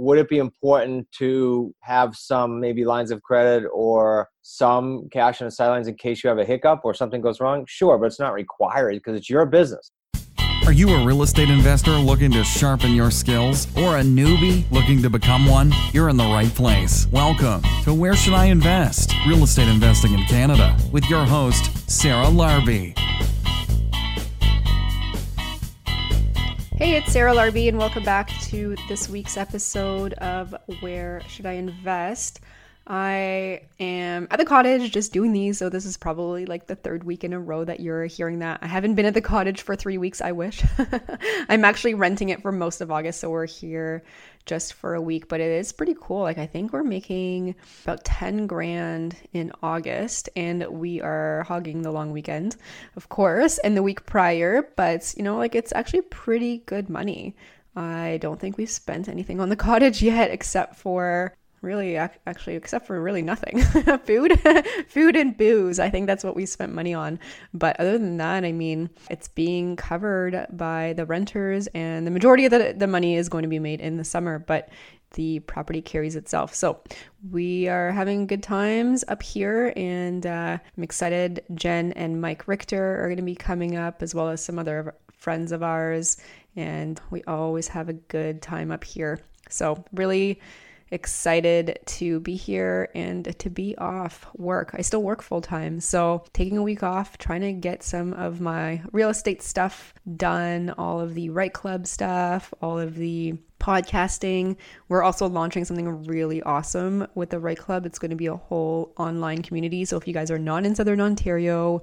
would it be important to have some maybe lines of credit or some cash on the sidelines in case you have a hiccup or something goes wrong? Sure, but it's not required because it's your business. Are you a real estate investor looking to sharpen your skills or a newbie looking to become one? You're in the right place. Welcome to Where Should I Invest? Real Estate Investing in Canada with your host, Sarah Larbi. Hey, it's Sarah Larbi, and welcome back to this week's episode of Where Should I Invest? I am at the cottage just doing these, so this is probably like the third week in a row that you're hearing that. I haven't been at the cottage for three weeks, I wish. I'm actually renting it for most of August, so we're here just for a week, but it is pretty cool. Like, I think we're making about 10 grand in August, and we are hogging the long weekend, of course, and the week prior, but you know, like, it's actually pretty good money. I don't think we've spent anything on the cottage yet, except for really actually except for really nothing. Food food and booze i think that's what we spent money on. But other than that i mean it's being covered by the renters and the majority of the, the money is going to be made in the summer but the property carries itself. So we are having good times up here and uh, i'm excited jen and mike richter are going to be coming up as well as some other friends of ours and we always have a good time up here. So really excited to be here and to be off work. I still work full time, so taking a week off, trying to get some of my real estate stuff done, all of the Right Club stuff, all of the podcasting. We're also launching something really awesome with the Right Club. It's going to be a whole online community. So if you guys are not in Southern Ontario,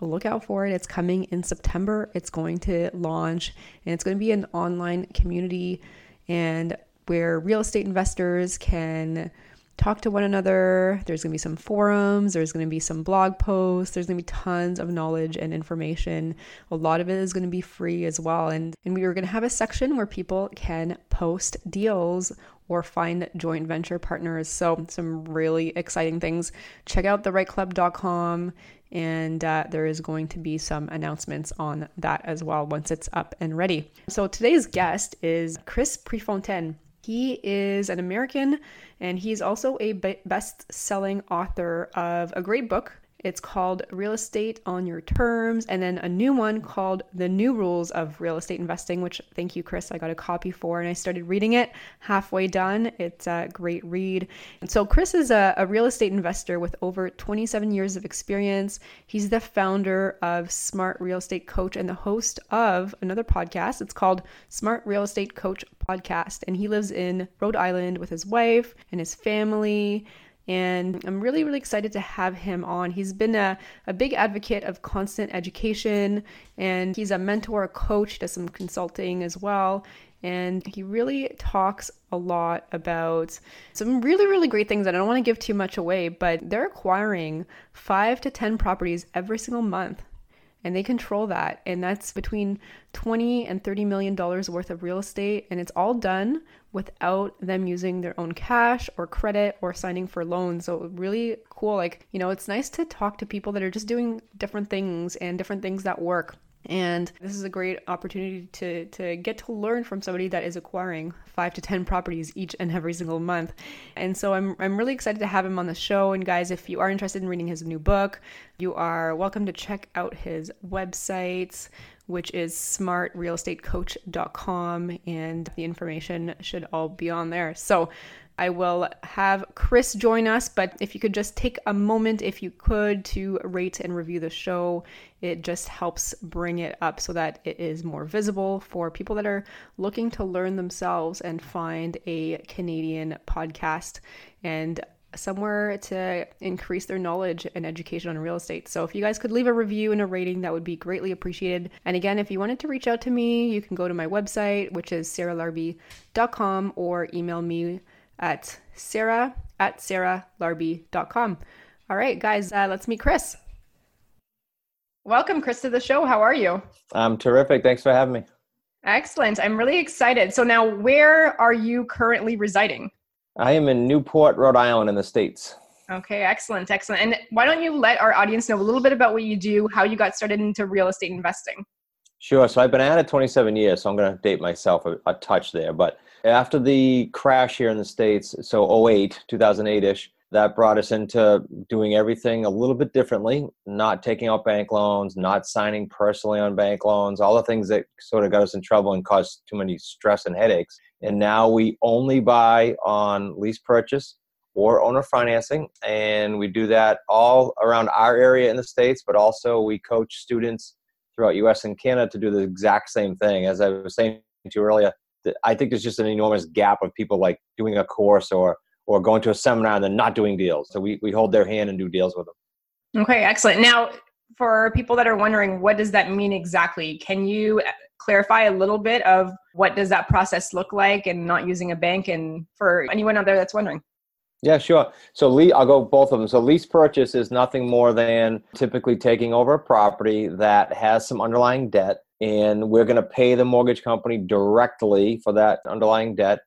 look out for it. It's coming in September. It's going to launch and it's going to be an online community. And where real estate investors can talk to one another. There's going to be some forums, there's going to be some blog posts, there's going to be tons of knowledge and information. A lot of it is going to be free as well. And and we are going to have a section where people can post deals or find joint venture partners. So some really exciting things. Check out therightclub.com and uh, there is going to be some announcements on that as well once it's up and ready. So today's guest is Chris Prefontaine. He is an American and he's also a best selling author of a great book it's called Real Estate on Your Terms, and then a new one called The New Rules of Real Estate Investing, which thank you, Chris. I got a copy for, and I started reading it halfway done. It's a great read. And so, Chris is a, a real estate investor with over 27 years of experience. He's the founder of Smart Real Estate Coach and the host of another podcast. It's called Smart Real Estate Coach Podcast, and he lives in Rhode Island with his wife and his family and I'm really, really excited to have him on. He's been a, a big advocate of constant education, and he's a mentor, a coach, does some consulting as well. And he really talks a lot about some really, really great things. I don't want to give too much away, but they're acquiring five to 10 properties every single month and they control that and that's between 20 and 30 million dollars worth of real estate and it's all done without them using their own cash or credit or signing for loans so really cool like you know it's nice to talk to people that are just doing different things and different things that work and this is a great opportunity to, to get to learn from somebody that is acquiring five to 10 properties each and every single month. And so I'm, I'm really excited to have him on the show. And guys, if you are interested in reading his new book, you are welcome to check out his website, which is smartrealestatecoach.com. And the information should all be on there. So I will have Chris join us, but if you could just take a moment, if you could, to rate and review the show, it just helps bring it up so that it is more visible for people that are looking to learn themselves and find a Canadian podcast and somewhere to increase their knowledge and education on real estate. So if you guys could leave a review and a rating, that would be greatly appreciated. And again, if you wanted to reach out to me, you can go to my website, which is sarahlarbi.com, or email me at sarah at sarahlarbi.com. All right, guys, uh, let's meet Chris. Welcome, Chris, to the show. How are you? I'm terrific. Thanks for having me. Excellent. I'm really excited. So, now where are you currently residing? I am in Newport, Rhode Island, in the States. Okay, excellent, excellent. And why don't you let our audience know a little bit about what you do, how you got started into real estate investing? Sure. So, I've been at it 27 years, so I'm going to date myself a, a touch there. But After the crash here in the States, so 08, 2008 ish, that brought us into doing everything a little bit differently, not taking out bank loans, not signing personally on bank loans, all the things that sort of got us in trouble and caused too many stress and headaches. And now we only buy on lease purchase or owner financing. And we do that all around our area in the States, but also we coach students throughout US and Canada to do the exact same thing. As I was saying to you earlier, I think there's just an enormous gap of people like doing a course or or going to a seminar and then not doing deals. So we, we hold their hand and do deals with them. Okay, excellent. Now, for people that are wondering, what does that mean exactly? Can you clarify a little bit of what does that process look like and not using a bank and for anyone out there that's wondering? Yeah, sure. So le- I'll go both of them. So lease purchase is nothing more than typically taking over a property that has some underlying debt and we're going to pay the mortgage company directly for that underlying debt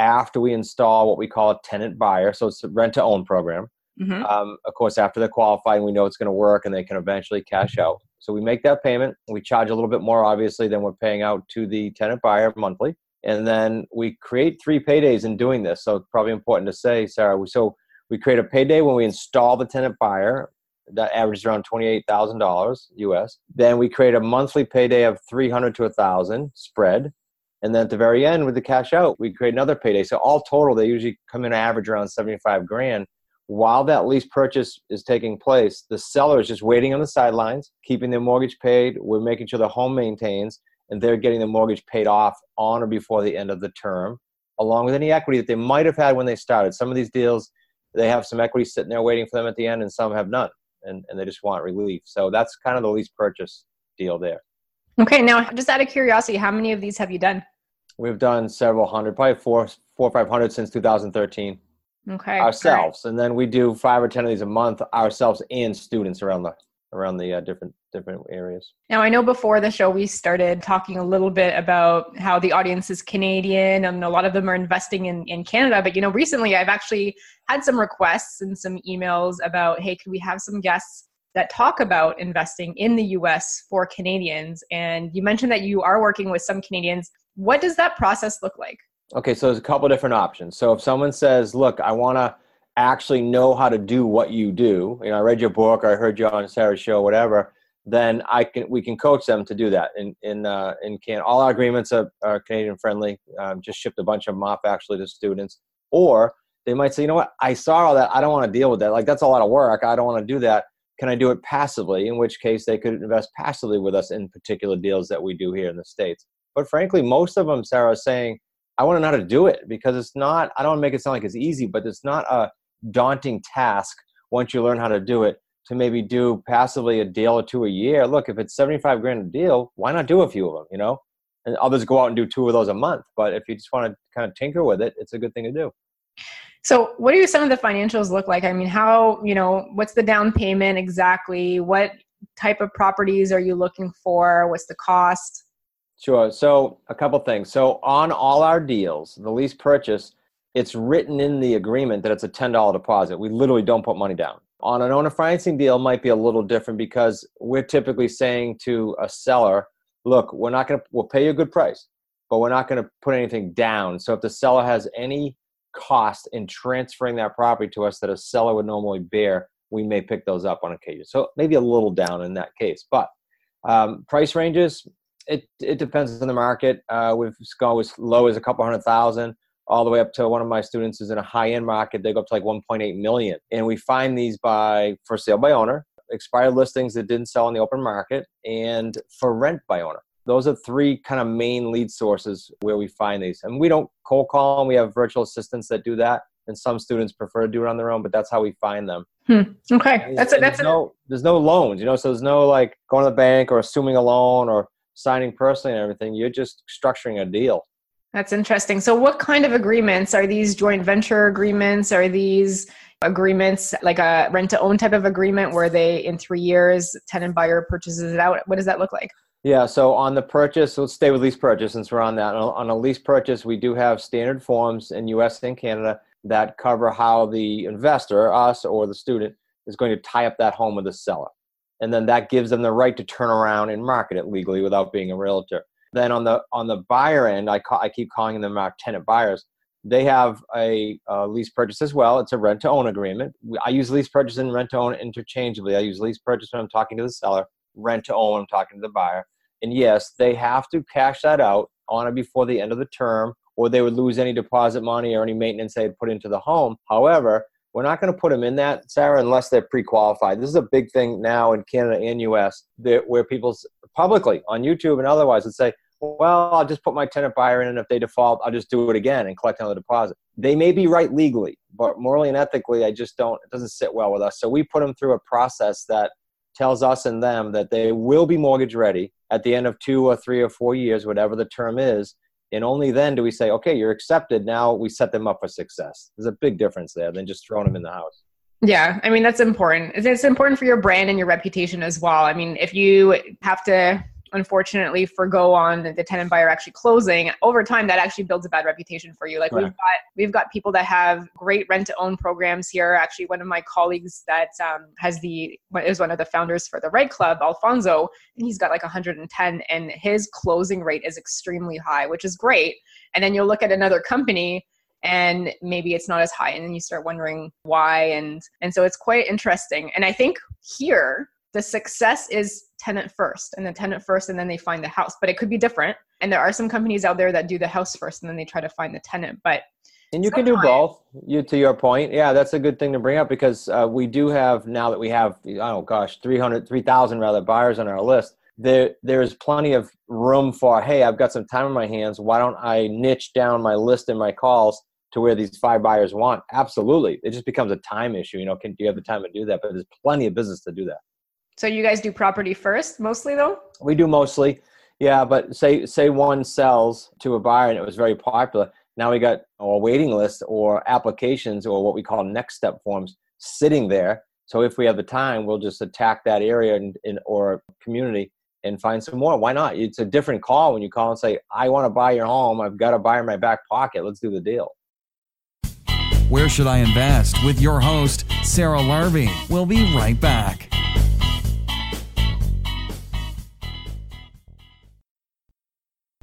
after we install what we call a tenant buyer. So it's a rent to own program. Mm-hmm. Um, of course, after they're qualified, we know it's going to work and they can eventually cash out. So we make that payment. We charge a little bit more, obviously, than we're paying out to the tenant buyer monthly. And then we create three paydays in doing this. So it's probably important to say, Sarah. So we create a payday when we install the tenant buyer. That averages around twenty-eight thousand dollars US. Then we create a monthly payday of three hundred to a thousand spread and then at the very end, with the cash out, we create another payday. So all total, they usually come in average around 75 grand. While that lease purchase is taking place, the seller is just waiting on the sidelines, keeping their mortgage paid. We're making sure the home maintains, and they're getting the mortgage paid off on or before the end of the term, along with any equity that they might have had when they started. Some of these deals, they have some equity sitting there waiting for them at the end, and some have none, and, and they just want relief. So that's kind of the lease purchase deal there. Okay, now just out of curiosity, how many of these have you done? We've done several hundred, probably four, four or five hundred since 2013. Okay. Ourselves, right. and then we do five or ten of these a month ourselves and students around the around the uh, different different areas. Now, I know before the show we started talking a little bit about how the audience is Canadian and a lot of them are investing in, in Canada. But, you know, recently I've actually had some requests and some emails about, hey, could we have some guests that talk about investing in the US for Canadians? And you mentioned that you are working with some Canadians. What does that process look like? Okay, so there's a couple different options. So if someone says, "Look, I want to actually know how to do what you do," you know, I read your book, or I heard you on Sarah's show, whatever, then I can we can coach them to do that. In in uh, in can all our agreements are, are Canadian friendly. Um, just shipped a bunch of them off actually to students, or they might say, "You know what? I saw all that. I don't want to deal with that. Like that's a lot of work. I don't want to do that." Can I do it passively? In which case, they could invest passively with us in particular deals that we do here in the States. But frankly, most of them, Sarah, are saying, I want to know how to do it because it's not, I don't want to make it sound like it's easy, but it's not a daunting task once you learn how to do it to maybe do passively a deal or two a year. Look, if it's 75 grand a deal, why not do a few of them, you know? And others go out and do two of those a month. But if you just want to kind of tinker with it, it's a good thing to do. So, what do some of the financials look like? I mean, how, you know, what's the down payment exactly? What type of properties are you looking for? What's the cost? Sure. So, a couple things. So, on all our deals, the lease purchase, it's written in the agreement that it's a $10 deposit. We literally don't put money down. On an owner financing deal, might be a little different because we're typically saying to a seller, look, we're not going to, we'll pay you a good price, but we're not going to put anything down. So, if the seller has any cost in transferring that property to us that a seller would normally bear, we may pick those up on occasion. So, maybe a little down in that case. But um, price ranges it it depends on the market. Uh, we've gone as low as a couple hundred thousand, all the way up to one of my students is in a high end market. They go up to like 1.8 million, and we find these by for sale by owner, expired listings that didn't sell in the open market, and for rent by owner. Those are three kind of main lead sources where we find these. And we don't cold call them. We have virtual assistants that do that, and some students prefer to do it on their own. But that's how we find them. Hmm. Okay, that's it. That's there's no there's no loans, you know. So there's no like going to the bank or assuming a loan or signing personally and everything. You're just structuring a deal. That's interesting. So, what kind of agreements are these joint venture agreements? Are these agreements like a rent to own type of agreement where they, in three years, tenant buyer purchases it out? What does that look like? Yeah, so on the purchase, let's stay with lease purchase since we're on that. On a lease purchase, we do have standard forms in US and Canada that cover how the investor, us or the student, is going to tie up that home with the seller and then that gives them the right to turn around and market it legally without being a realtor. Then on the on the buyer end, I call, I keep calling them our tenant buyers. They have a, a lease purchase as well. It's a rent to own agreement. I use lease purchase and rent to own interchangeably. I use lease purchase when I'm talking to the seller, rent to own I'm talking to the buyer. And yes, they have to cash that out on or before the end of the term, or they would lose any deposit money or any maintenance they had put into the home. However, we're not going to put them in that, Sarah, unless they're pre-qualified. This is a big thing now in Canada and U.S. That, where people publicly on YouTube and otherwise would say, "Well, I'll just put my tenant buyer in, and if they default, I'll just do it again and collect another deposit." They may be right legally, but morally and ethically, I just don't. It doesn't sit well with us. So we put them through a process that tells us and them that they will be mortgage ready at the end of two or three or four years, whatever the term is, and only then do we say, okay, you're accepted. Now we set them up for success. There's a big difference there than just throwing them in the house. Yeah, I mean that's important. It's important for your brand and your reputation as well. I mean, if you have to unfortunately forego on the tenant buyer actually closing. Over time that actually builds a bad reputation for you. Like right. we've got we've got people that have great rent to own programs here. Actually one of my colleagues that um, has the is one of the founders for the red club alfonso and he's got like 110 and his closing rate is extremely high which is great. And then you'll look at another company and maybe it's not as high and then you start wondering why and and so it's quite interesting. And i think here the success is tenant first and then tenant first and then they find the house. But it could be different and there are some companies out there that do the house first and then they try to find the tenant. But and you can do both you to your point. Yeah that's a good thing to bring up because uh, we do have now that we have oh gosh 300 3000 rather buyers on our list there there's plenty of room for hey i've got some time in my hands. Why don't i niche down my list and my calls to where these five buyers want? Absolutely. It just becomes a time issue you know can do you have the time to do that? But there's plenty of business to do that so you guys do property first mostly though? We do mostly. Yeah, but say say one sells to a buyer and it was very popular. Now we got a waiting list or applications or what we call next step forms sitting there. So if we have the time, we'll just attack that area in, in or community and find some more. Why not? It's a different call when you call and say, "I want to buy your home. I've got a buyer in my back pocket. Let's do the deal." Where should I invest? With your host Sarah Larbi. We'll be right back.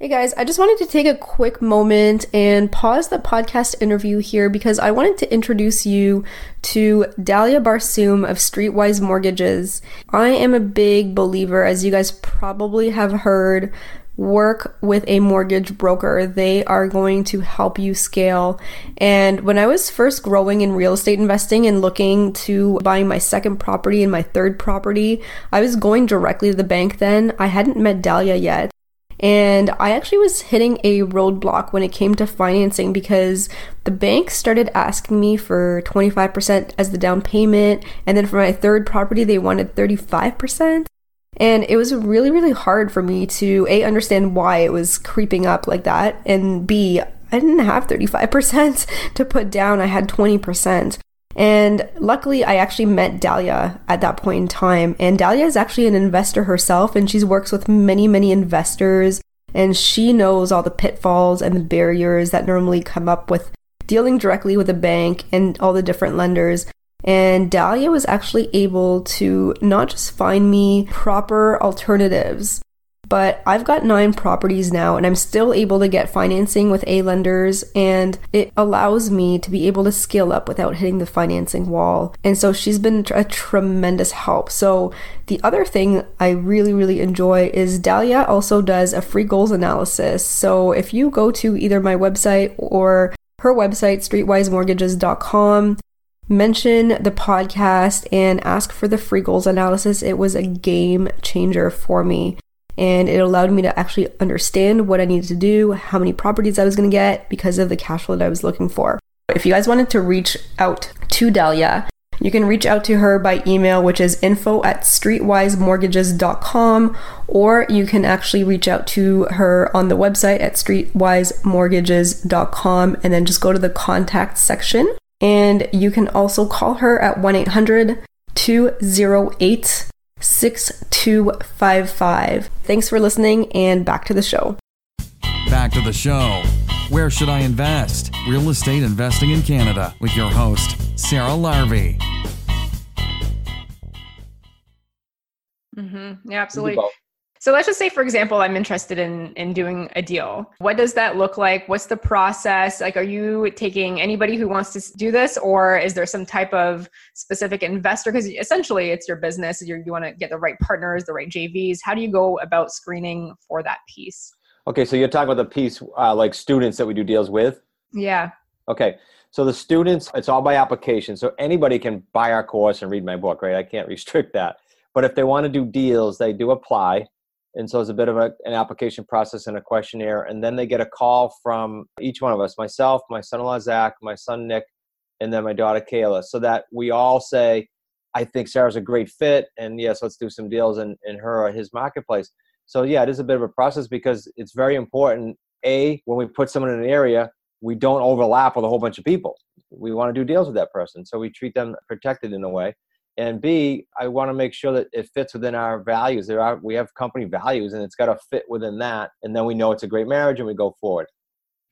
Hey guys, I just wanted to take a quick moment and pause the podcast interview here because I wanted to introduce you to Dalia Barsoum of Streetwise Mortgages. I am a big believer, as you guys probably have heard, work with a mortgage broker. They are going to help you scale. And when I was first growing in real estate investing and looking to buying my second property and my third property, I was going directly to the bank then. I hadn't met Dalia yet. And I actually was hitting a roadblock when it came to financing because the bank started asking me for 25% as the down payment. And then for my third property, they wanted 35%. And it was really, really hard for me to A, understand why it was creeping up like that, and B, I didn't have 35% to put down, I had 20%. And luckily, I actually met Dalia at that point in time. And Dalia is actually an investor herself, and she works with many, many investors. And she knows all the pitfalls and the barriers that normally come up with dealing directly with a bank and all the different lenders. And Dalia was actually able to not just find me proper alternatives, but I've got nine properties now and I'm still able to get financing with A lenders and it allows me to be able to scale up without hitting the financing wall. And so she's been a tremendous help. So the other thing I really, really enjoy is Dalia also does a free goals analysis. So if you go to either my website or her website, streetwisemortgages.com, mention the podcast and ask for the free goals analysis. It was a game changer for me and it allowed me to actually understand what I needed to do, how many properties I was going to get because of the cash flow that I was looking for. If you guys wanted to reach out to Dalia, you can reach out to her by email, which is info at streetwisemortgages.com, or you can actually reach out to her on the website at streetwisemortgages.com and then just go to the contact section. And you can also call her at 1 800 208 6255. Thanks for listening and back to the show. Back to the show. Where should I invest? Real estate investing in Canada with your host, Sarah Larbi. Mm-hmm. Yeah, absolutely. So let's just say, for example, I'm interested in in doing a deal. What does that look like? What's the process? Like, are you taking anybody who wants to do this, or is there some type of specific investor? Because essentially, it's your business. You're, you want to get the right partners, the right JVs. How do you go about screening for that piece? Okay, so you're talking about the piece uh, like students that we do deals with. Yeah. Okay, so the students, it's all by application. So anybody can buy our course and read my book, right? I can't restrict that. But if they want to do deals, they do apply and so it's a bit of a, an application process and a questionnaire. And then they get a call from each one of us myself, my son in law, Zach, my son, Nick, and then my daughter, Kayla, so that we all say, I think Sarah's a great fit. And yes, let's do some deals in, in her or his marketplace. So, yeah, it is a bit of a process because it's very important. A, when we put someone in an area, we don't overlap with a whole bunch of people. We want to do deals with that person. So we treat them protected in a way and b i want to make sure that it fits within our values. There are we have company values and it's got to fit within that and then we know it's a great marriage and we go forward.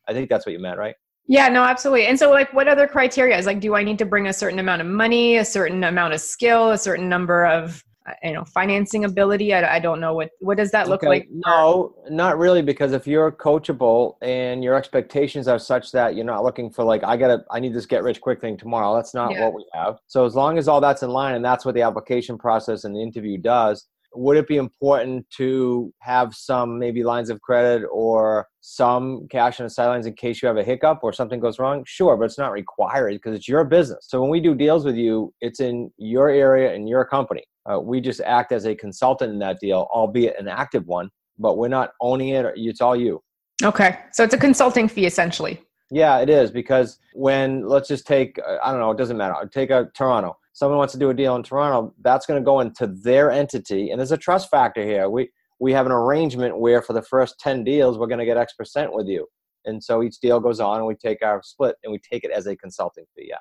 I think that's what you meant right? Yeah no absolutely. And so like what other criteria is like do i need to bring a certain amount of money a certain amount of skill a certain number of Uh, you know financing ability I, I don't know what what does that look okay. like no not really because if you're coachable and your expectations are such that you're not looking for like i gotta i need this get rich quick thing tomorrow that's not yeah. what we have so as long as all that's in line and that's what the application process and the interview does would it be important to have some maybe lines of credit or some cash on the sidelines in case you have a hiccup or something goes wrong? Sure, but it's not required because it's your business. So when we do deals with you, it's in your area and your company. Uh, we just act as a consultant in that deal, albeit an active one, but we're not owning it. It's all you. Okay. So it's a consulting fee essentially. Yeah, it is because when, let's just take, uh, I don't know, it doesn't matter. Take a Toronto. Someone wants to do a deal in Toronto, that's going to go into their entity. And there's a trust factor here. We, we have an arrangement where for the first 10 deals, we're going to get X percent with you. And so each deal goes on and we take our split and we take it as a consulting fee. Yeah.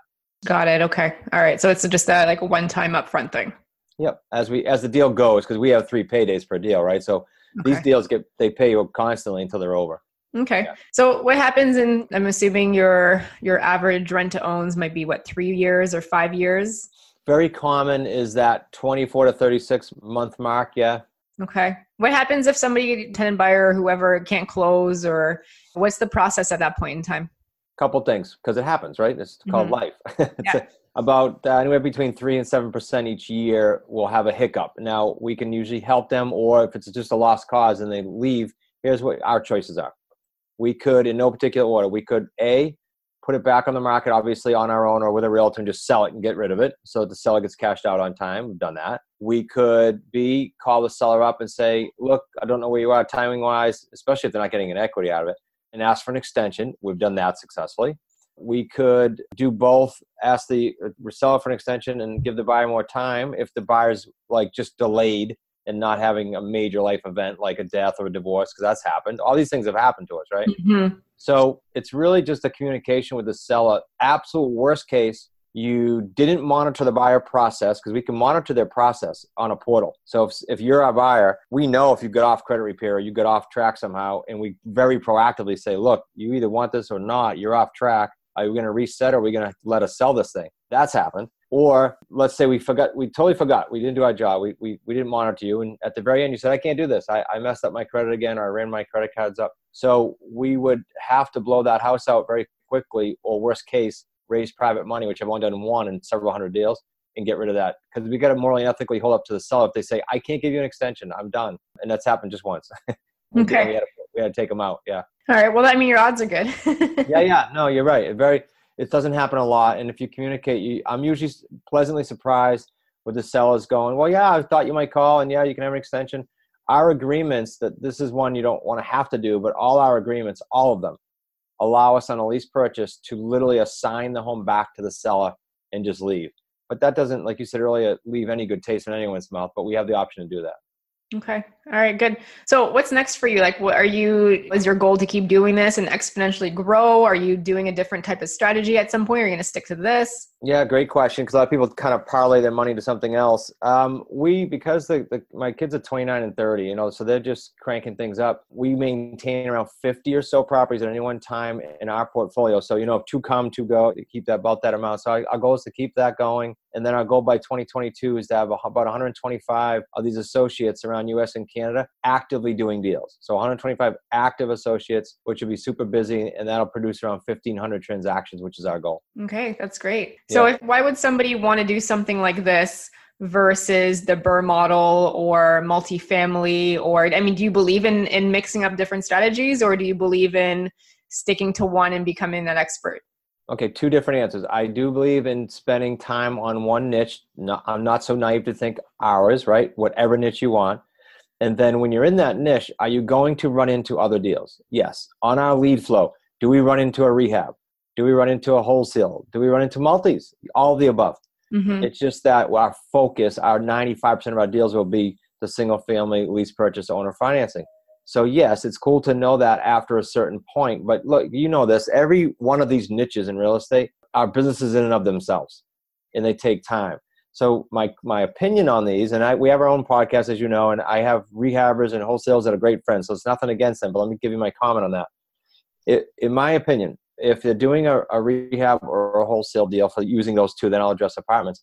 Got it. Okay. All right. So it's just a, like a one time upfront thing. Yep. As we as the deal goes, because we have three paydays per deal, right? So okay. these deals get they pay you constantly until they're over. Okay. Yeah. So what happens in I'm assuming your your average rent to owns might be what three years or five years? Very common is that 24 to 36 month mark. Yeah. Okay. What happens if somebody tenant buyer or whoever can't close or what's the process at that point in time? Couple things because it happens, right? It's called mm-hmm. life. it's yeah. a, about uh, anywhere between three and seven percent each year will have a hiccup. Now we can usually help them, or if it's just a lost cause and they leave, here's what our choices are. We could, in no particular order, we could a put it back on the market, obviously on our own or with a realtor, and just sell it and get rid of it, so the seller gets cashed out on time. We've done that. We could be call the seller up and say, look, I don't know where you are timing wise, especially if they're not getting an equity out of it, and ask for an extension. We've done that successfully we could do both ask the uh, seller for an extension and give the buyer more time if the buyer's like just delayed and not having a major life event like a death or a divorce because that's happened all these things have happened to us right mm-hmm. so it's really just a communication with the seller absolute worst case you didn't monitor the buyer process because we can monitor their process on a portal. So if, if you're a buyer, we know if you get off credit repair or you get off track somehow, and we very proactively say, look, you either want this or not, you're off track. Are we going to reset or are we going to let us sell this thing? That's happened. Or let's say we forgot, we totally forgot. We didn't do our job. We, we, we didn't monitor you. And at the very end, you said, I can't do this. I, I messed up my credit again or I ran my credit cards up. So we would have to blow that house out very quickly, or worst case, raise private money, which I've only done one in several hundred deals, and get rid of that. Because we got to morally and ethically hold up to the seller if they say, I can't give you an extension, I'm done. And that's happened just once. okay. we, had to, we had to take them out. Yeah. All right. Well, I mean, your odds are good. yeah, yeah. No, you're right. Very. It doesn't happen a lot, and if you communicate, you, I'm usually pleasantly surprised with the sellers going, "Well, yeah, I thought you might call, and yeah, you can have an extension." Our agreements that this is one you don't want to have to do, but all our agreements, all of them, allow us on a lease purchase to literally assign the home back to the seller and just leave. But that doesn't, like you said earlier, leave any good taste in anyone's mouth. But we have the option to do that. Okay. All right. Good. So, what's next for you? Like, what are you? Is your goal to keep doing this and exponentially grow? Are you doing a different type of strategy at some point? Are you going to stick to this? Yeah, great question. Because a lot of people kind of parlay their money to something else. Um, we, because the, the, my kids are 29 and 30, you know, so they're just cranking things up. We maintain around 50 or so properties at any one time in our portfolio. So, you know, if two come, two go, keep that about that amount. So our, our goal is to keep that going. And then our goal by 2022 is to have about 125 of these associates around US and Canada actively doing deals. So 125 active associates, which will be super busy, and that'll produce around 1,500 transactions, which is our goal. Okay, that's great. So, if, why would somebody want to do something like this? versus the BRRRR model or multifamily or i mean do you believe in in mixing up different strategies or do you believe in sticking to one and becoming an expert Okay, two different answers. I do believe in spending time on one niche. No, I'm not so naive to think ours, right? Whatever niche you want. And then when you're in that niche, are you going to run into other deals? Yes. On our lead flow, do we run into a rehab? Do we run into a wholesale? Do we run into multis? All the above. Mm-hmm. It's just that our focus, our 95% of our deals will be the single family lease purchase owner financing. So yes, it's cool to know that after a certain point. But look, you know this. Every one of these niches in real estate are businesses in and of themselves, and they take time. So my my opinion on these, and I we have our own podcast, as you know, and I have rehabbers and wholesales that are great friends. So it's nothing against them, but let me give you my comment on that. It, in my opinion, if they're doing a, a rehab or a wholesale deal for using those two, then I'll address apartments.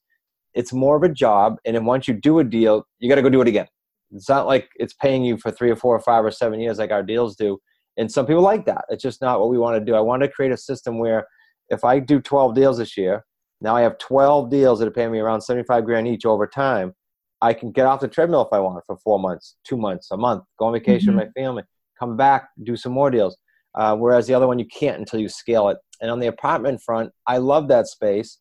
It's more of a job, and then once you do a deal, you got to go do it again. It's not like it's paying you for three or four or five or seven years like our deals do. And some people like that. It's just not what we want to do. I want to create a system where if I do 12 deals this year, now I have 12 deals that are paying me around 75 grand each over time. I can get off the treadmill if I want for four months, two months, a month, go on vacation mm-hmm. with my family, come back, do some more deals. Uh, whereas the other one, you can't until you scale it. And on the apartment front, I love that space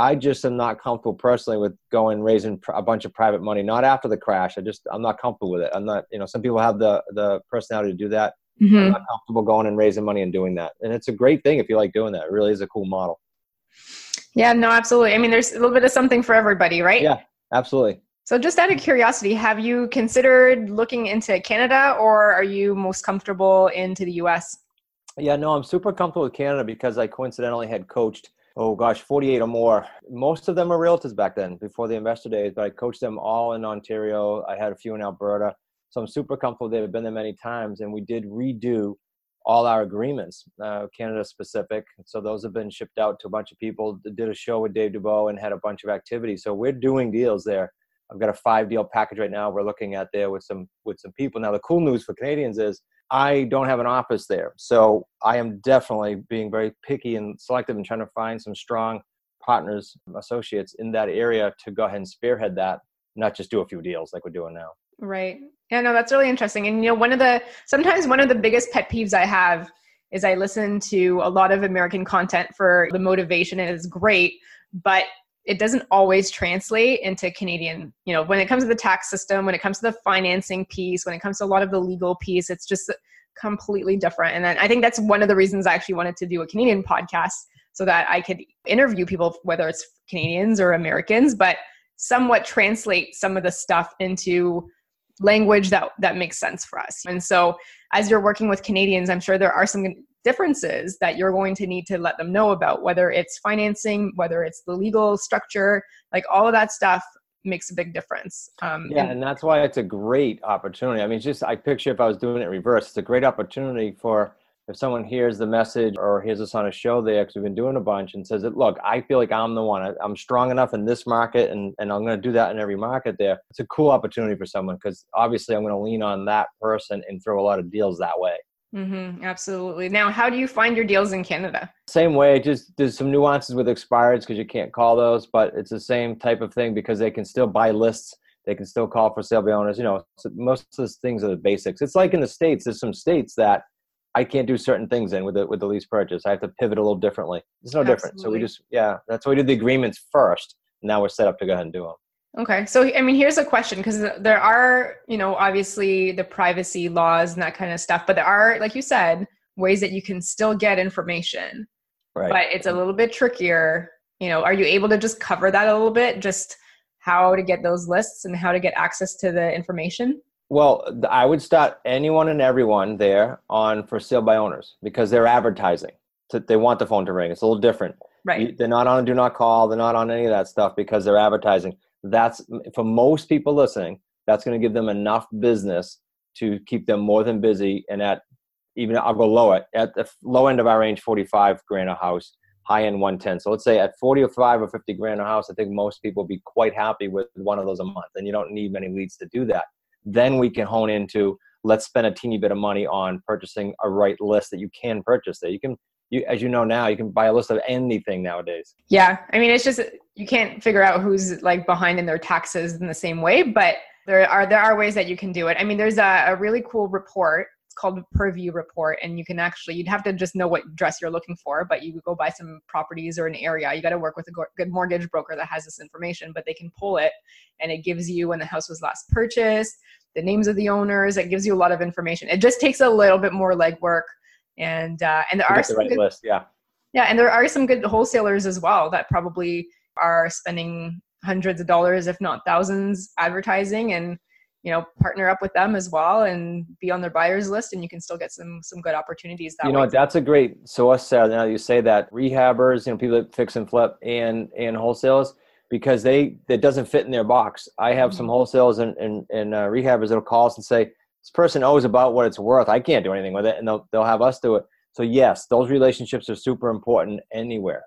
I just am not comfortable personally with going raising a bunch of private money. Not after the crash. I just I'm not comfortable with it. I'm not. You know, some people have the the personality to do that. Mm-hmm. I'm not comfortable going and raising money and doing that. And it's a great thing if you like doing that. It really is a cool model. Yeah. No. Absolutely. I mean, there's a little bit of something for everybody, right? Yeah. Absolutely. So, just out of curiosity, have you considered looking into Canada, or are you most comfortable into the U.S.? Yeah. No, I'm super comfortable with Canada because I coincidentally had coached oh gosh, 48 or more. Most of them were realtors back then before the investor days, but I coached them all in Ontario. I had a few in Alberta. So I'm super comfortable. They've been there many times. And we did redo all our agreements, uh, Canada specific. So those have been shipped out to a bunch of people. Did a show with Dave Dubeau and had a bunch of activity. So we're doing deals there. I've got a five deal package right now. We're looking at there with some with some people. Now the cool news for Canadians is I don't have an office there. So I am definitely being very picky and selective and trying to find some strong partners, associates in that area to go ahead and spearhead that, not just do a few deals like we're doing now. Right. Yeah, no, that's really interesting. And you know, one of the sometimes one of the biggest pet peeves I have is I listen to a lot of American content for the motivation and it's great, but it doesn't always translate into Canadian, you know, when it comes to the tax system, when it comes to the financing piece, when it comes to a lot of the legal piece, it's just completely different. And then I think that's one of the reasons I actually wanted to do a Canadian podcast so that I could interview people, whether it's Canadians or Americans, but somewhat translate some of the stuff into language that that makes sense for us. And so as you're working with Canadians, I'm sure there are some differences that you're going to need to let them know about, whether it's financing, whether it's the legal structure, like all of that stuff makes a big difference. Um, yeah, and, and that's why it's a great opportunity. I mean, just I picture if I was doing it reverse, it's a great opportunity for if someone hears the message or hears us on a show there because we've been doing a bunch and says that look i feel like i'm the one i'm strong enough in this market and, and i'm going to do that in every market there it's a cool opportunity for someone because obviously i'm going to lean on that person and throw a lot of deals that way Mm-hmm, absolutely. Now, how do you find your deals in Canada? Same way. Just there's some nuances with expireds because you can't call those, but it's the same type of thing because they can still buy lists. They can still call for sale by owners. You know, so most of those things are the basics. It's like in the states. There's some states that I can't do certain things in with the with the lease purchase. I have to pivot a little differently. It's no Absolutely. different. So we just yeah, that's why we did the agreements first. Now we're set up to go ahead and do them. Okay. So, I mean, here's a question because there are, you know, obviously the privacy laws and that kind of stuff, but there are, like you said, ways that you can still get information. Right. But it's a little bit trickier. You know, are you able to just cover that a little bit? Just how to get those lists and how to get access to the information? Well, I would start anyone and everyone there on for sale by owners because they're advertising. They want the phone to ring. It's a little different. Right. They're not on do not call. They're not on any of that stuff because they're advertising. That's for most people listening. That's going to give them enough business to keep them more than busy. And at even I'll go lower at the low end of our range, 45 grand a house, high end 110. So let's say at 45 or 50 grand a house, I think most people be quite happy with one of those a month. And you don't need many leads to do that. Then we can hone into let's spend a teeny bit of money on purchasing a right list that you can purchase there. You can you, as you know now, you can buy a list of anything nowadays. Yeah, I mean, it's just you can't figure out who's like behind in their taxes in the same way, but there are there are ways that you can do it. I mean, there's a, a really cool report. It's called Purview Report, and you can actually you'd have to just know what dress you're looking for, but you go buy some properties or an area. You got to work with a good mortgage broker that has this information, but they can pull it, and it gives you when the house was last purchased, the names of the owners. It gives you a lot of information. It just takes a little bit more legwork and uh, and there are some the right good, list, yeah, yeah, and there are some good wholesalers as well that probably are spending hundreds of dollars, if not thousands, advertising and you know partner up with them as well and be on their buyers list and you can still get some some good opportunities that you know way. that's a great source Sarah, now you say that rehabbers you know people that fix and flip and and wholesalers because they it doesn't fit in their box i have mm-hmm. some wholesalers and and, and uh, rehabbers that'll call us and say this person knows about what it's worth. I can't do anything with it, and they'll they'll have us do it. So yes, those relationships are super important anywhere.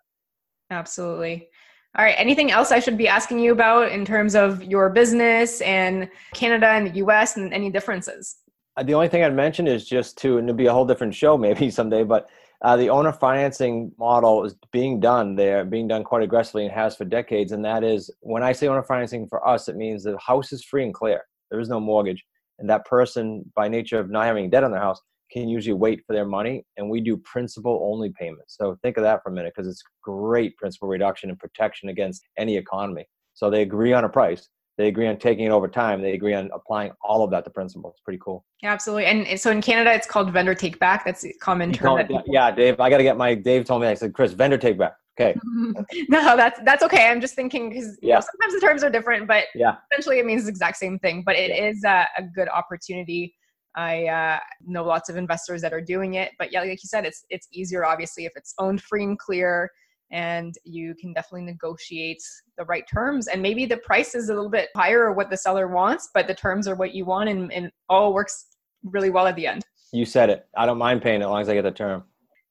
Absolutely. All right. Anything else I should be asking you about in terms of your business and Canada and the U.S. and any differences? Uh, the only thing I'd mention is just to, and it'll be a whole different show maybe someday, but uh, the owner financing model is being done there, being done quite aggressively and has for decades. And that is when I say owner financing for us, it means the house is free and clear. There is no mortgage and that person by nature of not having debt on their house can usually wait for their money and we do principal only payments. So think of that for a minute because it's great principal reduction and protection against any economy. So they agree on a price they agree on taking it over time they agree on applying all of that to principal. It's pretty cool. Yeah, absolutely and so in canada it's called vendor take back. That's a common term that yeah dave i got to get my dave told me i said chris vendor take back Okay. no, that's that's okay. I'm just thinking because yeah. You know, sometimes the terms are different, but yeah, essentially it means the exact same thing. But it yeah. is a, a, good opportunity. I uh, know lots of investors that are doing it, but yeah, like you said, it's it's easier obviously if it's owned free and clear, and you can definitely negotiate the right terms. And maybe the price is a little bit higher or what the seller wants, but the terms are what you want, and, and all works really well at the end. You said it. I don't mind paying it as long as I get the term.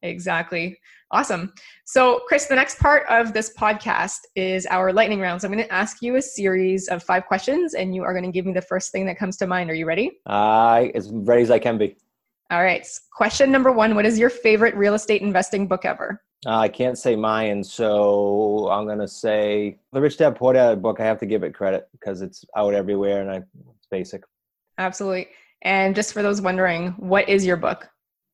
Exactly. Awesome. So, Chris, the next part of this podcast is our lightning round. So, I'm going to ask you a series of five questions, and you are going to give me the first thing that comes to mind. Are you ready? Uh, as ready as I can be. All right. Question number one What is your favorite real estate investing book ever? Uh, I can't say mine, so I'm going to say the Rich Dad Poor Dad book. I have to give it credit because it's out everywhere and I, it's basic. Absolutely. And just for those wondering, what is your book?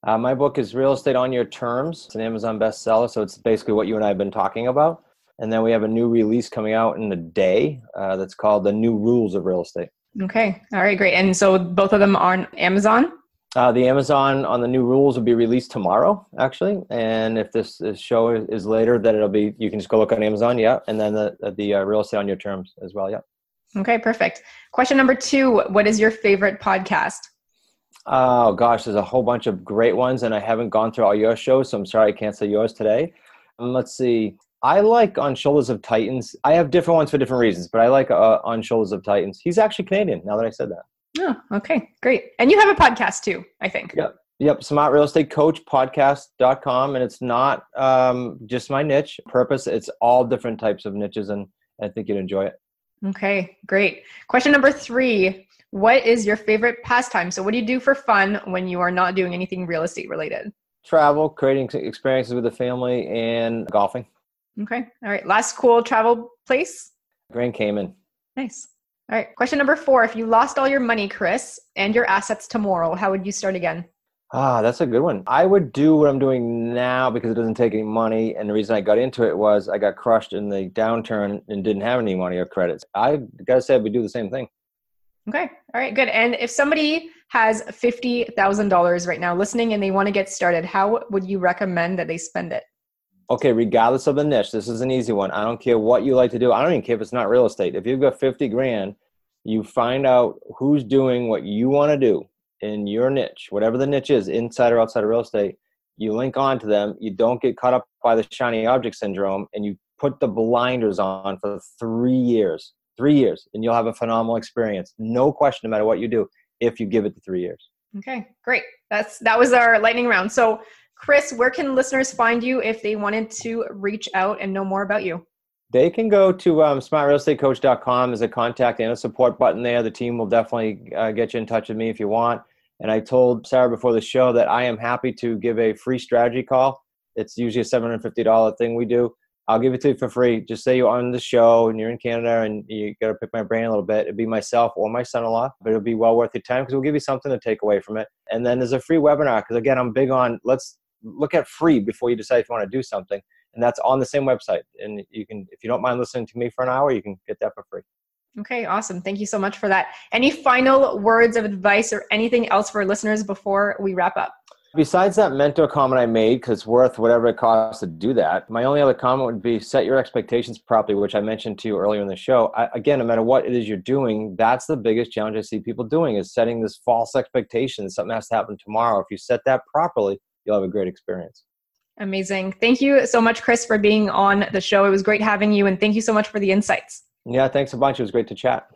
Uh, my book is Real Estate on Your Terms. It's an Amazon bestseller, so it's basically what you and I have been talking about. And then we have a new release coming out in a day uh, that's called The New Rules of Real Estate. Okay. All right, great. And so both of them are on Amazon? Uh, the Amazon on the new rules will be released tomorrow, actually. And if this, this show is later, then it'll be, you can just go look on Amazon, yeah. And then the, the uh, Real Estate on Your Terms as well, yeah. Okay, perfect. Question number two What is your favorite podcast? Oh gosh, there's a whole bunch of great ones, and I haven't gone through all your shows, so I'm sorry I can't say yours today. Um, let's see. I like On Shoulders of Titans. I have different ones for different reasons, but I like uh, On Shoulders of Titans. He's actually Canadian. Now that I said that. Oh, okay, great. And you have a podcast too, I think. Yep. Yep, smart real estate coach podcast.com. And it's not um, just my niche purpose, it's all different types of niches, and I think you'd enjoy it. Okay, great. Question number three what is your favorite pastime? So, what do you do for fun when you are not doing anything real estate related? Travel, creating experiences with the family, and golfing. Okay. All right. Last cool travel place? Grand Cayman. Nice. All right. Question number four. If you lost all your money, Chris, and your assets tomorrow, how would you start again? Ah, that's a good one. I would do what I'm doing now because it doesn't take any money. And the reason I got into it was I got crushed in the downturn and didn't have any money or credits. I got to say, we do the same thing. Okay. All right. Good. And if somebody has $50,000 right now listening and they want to get started, how would you recommend that they spend it? Okay. Regardless of the niche, this is an easy one. I don't care what you like to do. I don't even care if it's not real estate. If you've got 50 grand, you find out who's doing what you want to do in your niche, whatever the niche is, inside or outside of real estate. you link on to them, you don't get caught up by the shiny object syndrome, and you put the blinders on for three years. Three years, and you'll have a phenomenal experience. No question, no matter what you do, if you give it the three years. Okay, great. That's that was our lightning round. So, Chris, where can listeners find you if they wanted to reach out and know more about you? They can go to um, smartrealestatecoach.com. There's a contact and a support button there. The team will definitely uh, get you in touch with me if you want. And I told Sarah before the show that I am happy to give a free strategy call. It's usually a $750 thing we do. I'll give it to you for free. Just say you're on the show and you're in Canada and you got to pick my brain a little bit. It'd be myself or my son in law, but it'll be well worth your time because we'll give you something to take away from it. And then there's a free webinar because, again, I'm big on let's look at free before you decide if you want to do something. And that's on the same website. And you can, if you don't mind listening to me for an hour, you can get that for free. Okay, awesome. Thank you so much for that. Any final words of advice or anything else for listeners before we wrap up? Besides that mentor comment I made, because worth whatever it costs to do that, my only other comment would be set your expectations properly, which I mentioned to you earlier in the show. I, again, no matter what it is you're doing, that's the biggest challenge I see people doing is setting this false expectation. that Something has to happen tomorrow. If you set that properly, you'll have a great experience. Amazing. Thank you so much, Chris, for being on the show. It was great having you, and thank you so much for the insights. Yeah, thanks a bunch. It was great to chat.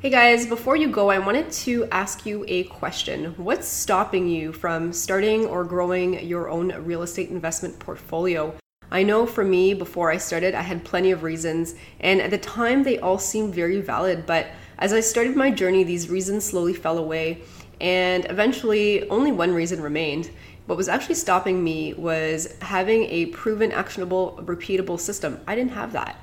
Hey guys, before you go, I wanted to ask you a question. What's stopping you from starting or growing your own real estate investment portfolio? I know for me, before I started, I had plenty of reasons, and at the time they all seemed very valid, but as I started my journey, these reasons slowly fell away, and eventually only one reason remained. What was actually stopping me was having a proven, actionable, repeatable system. I didn't have that.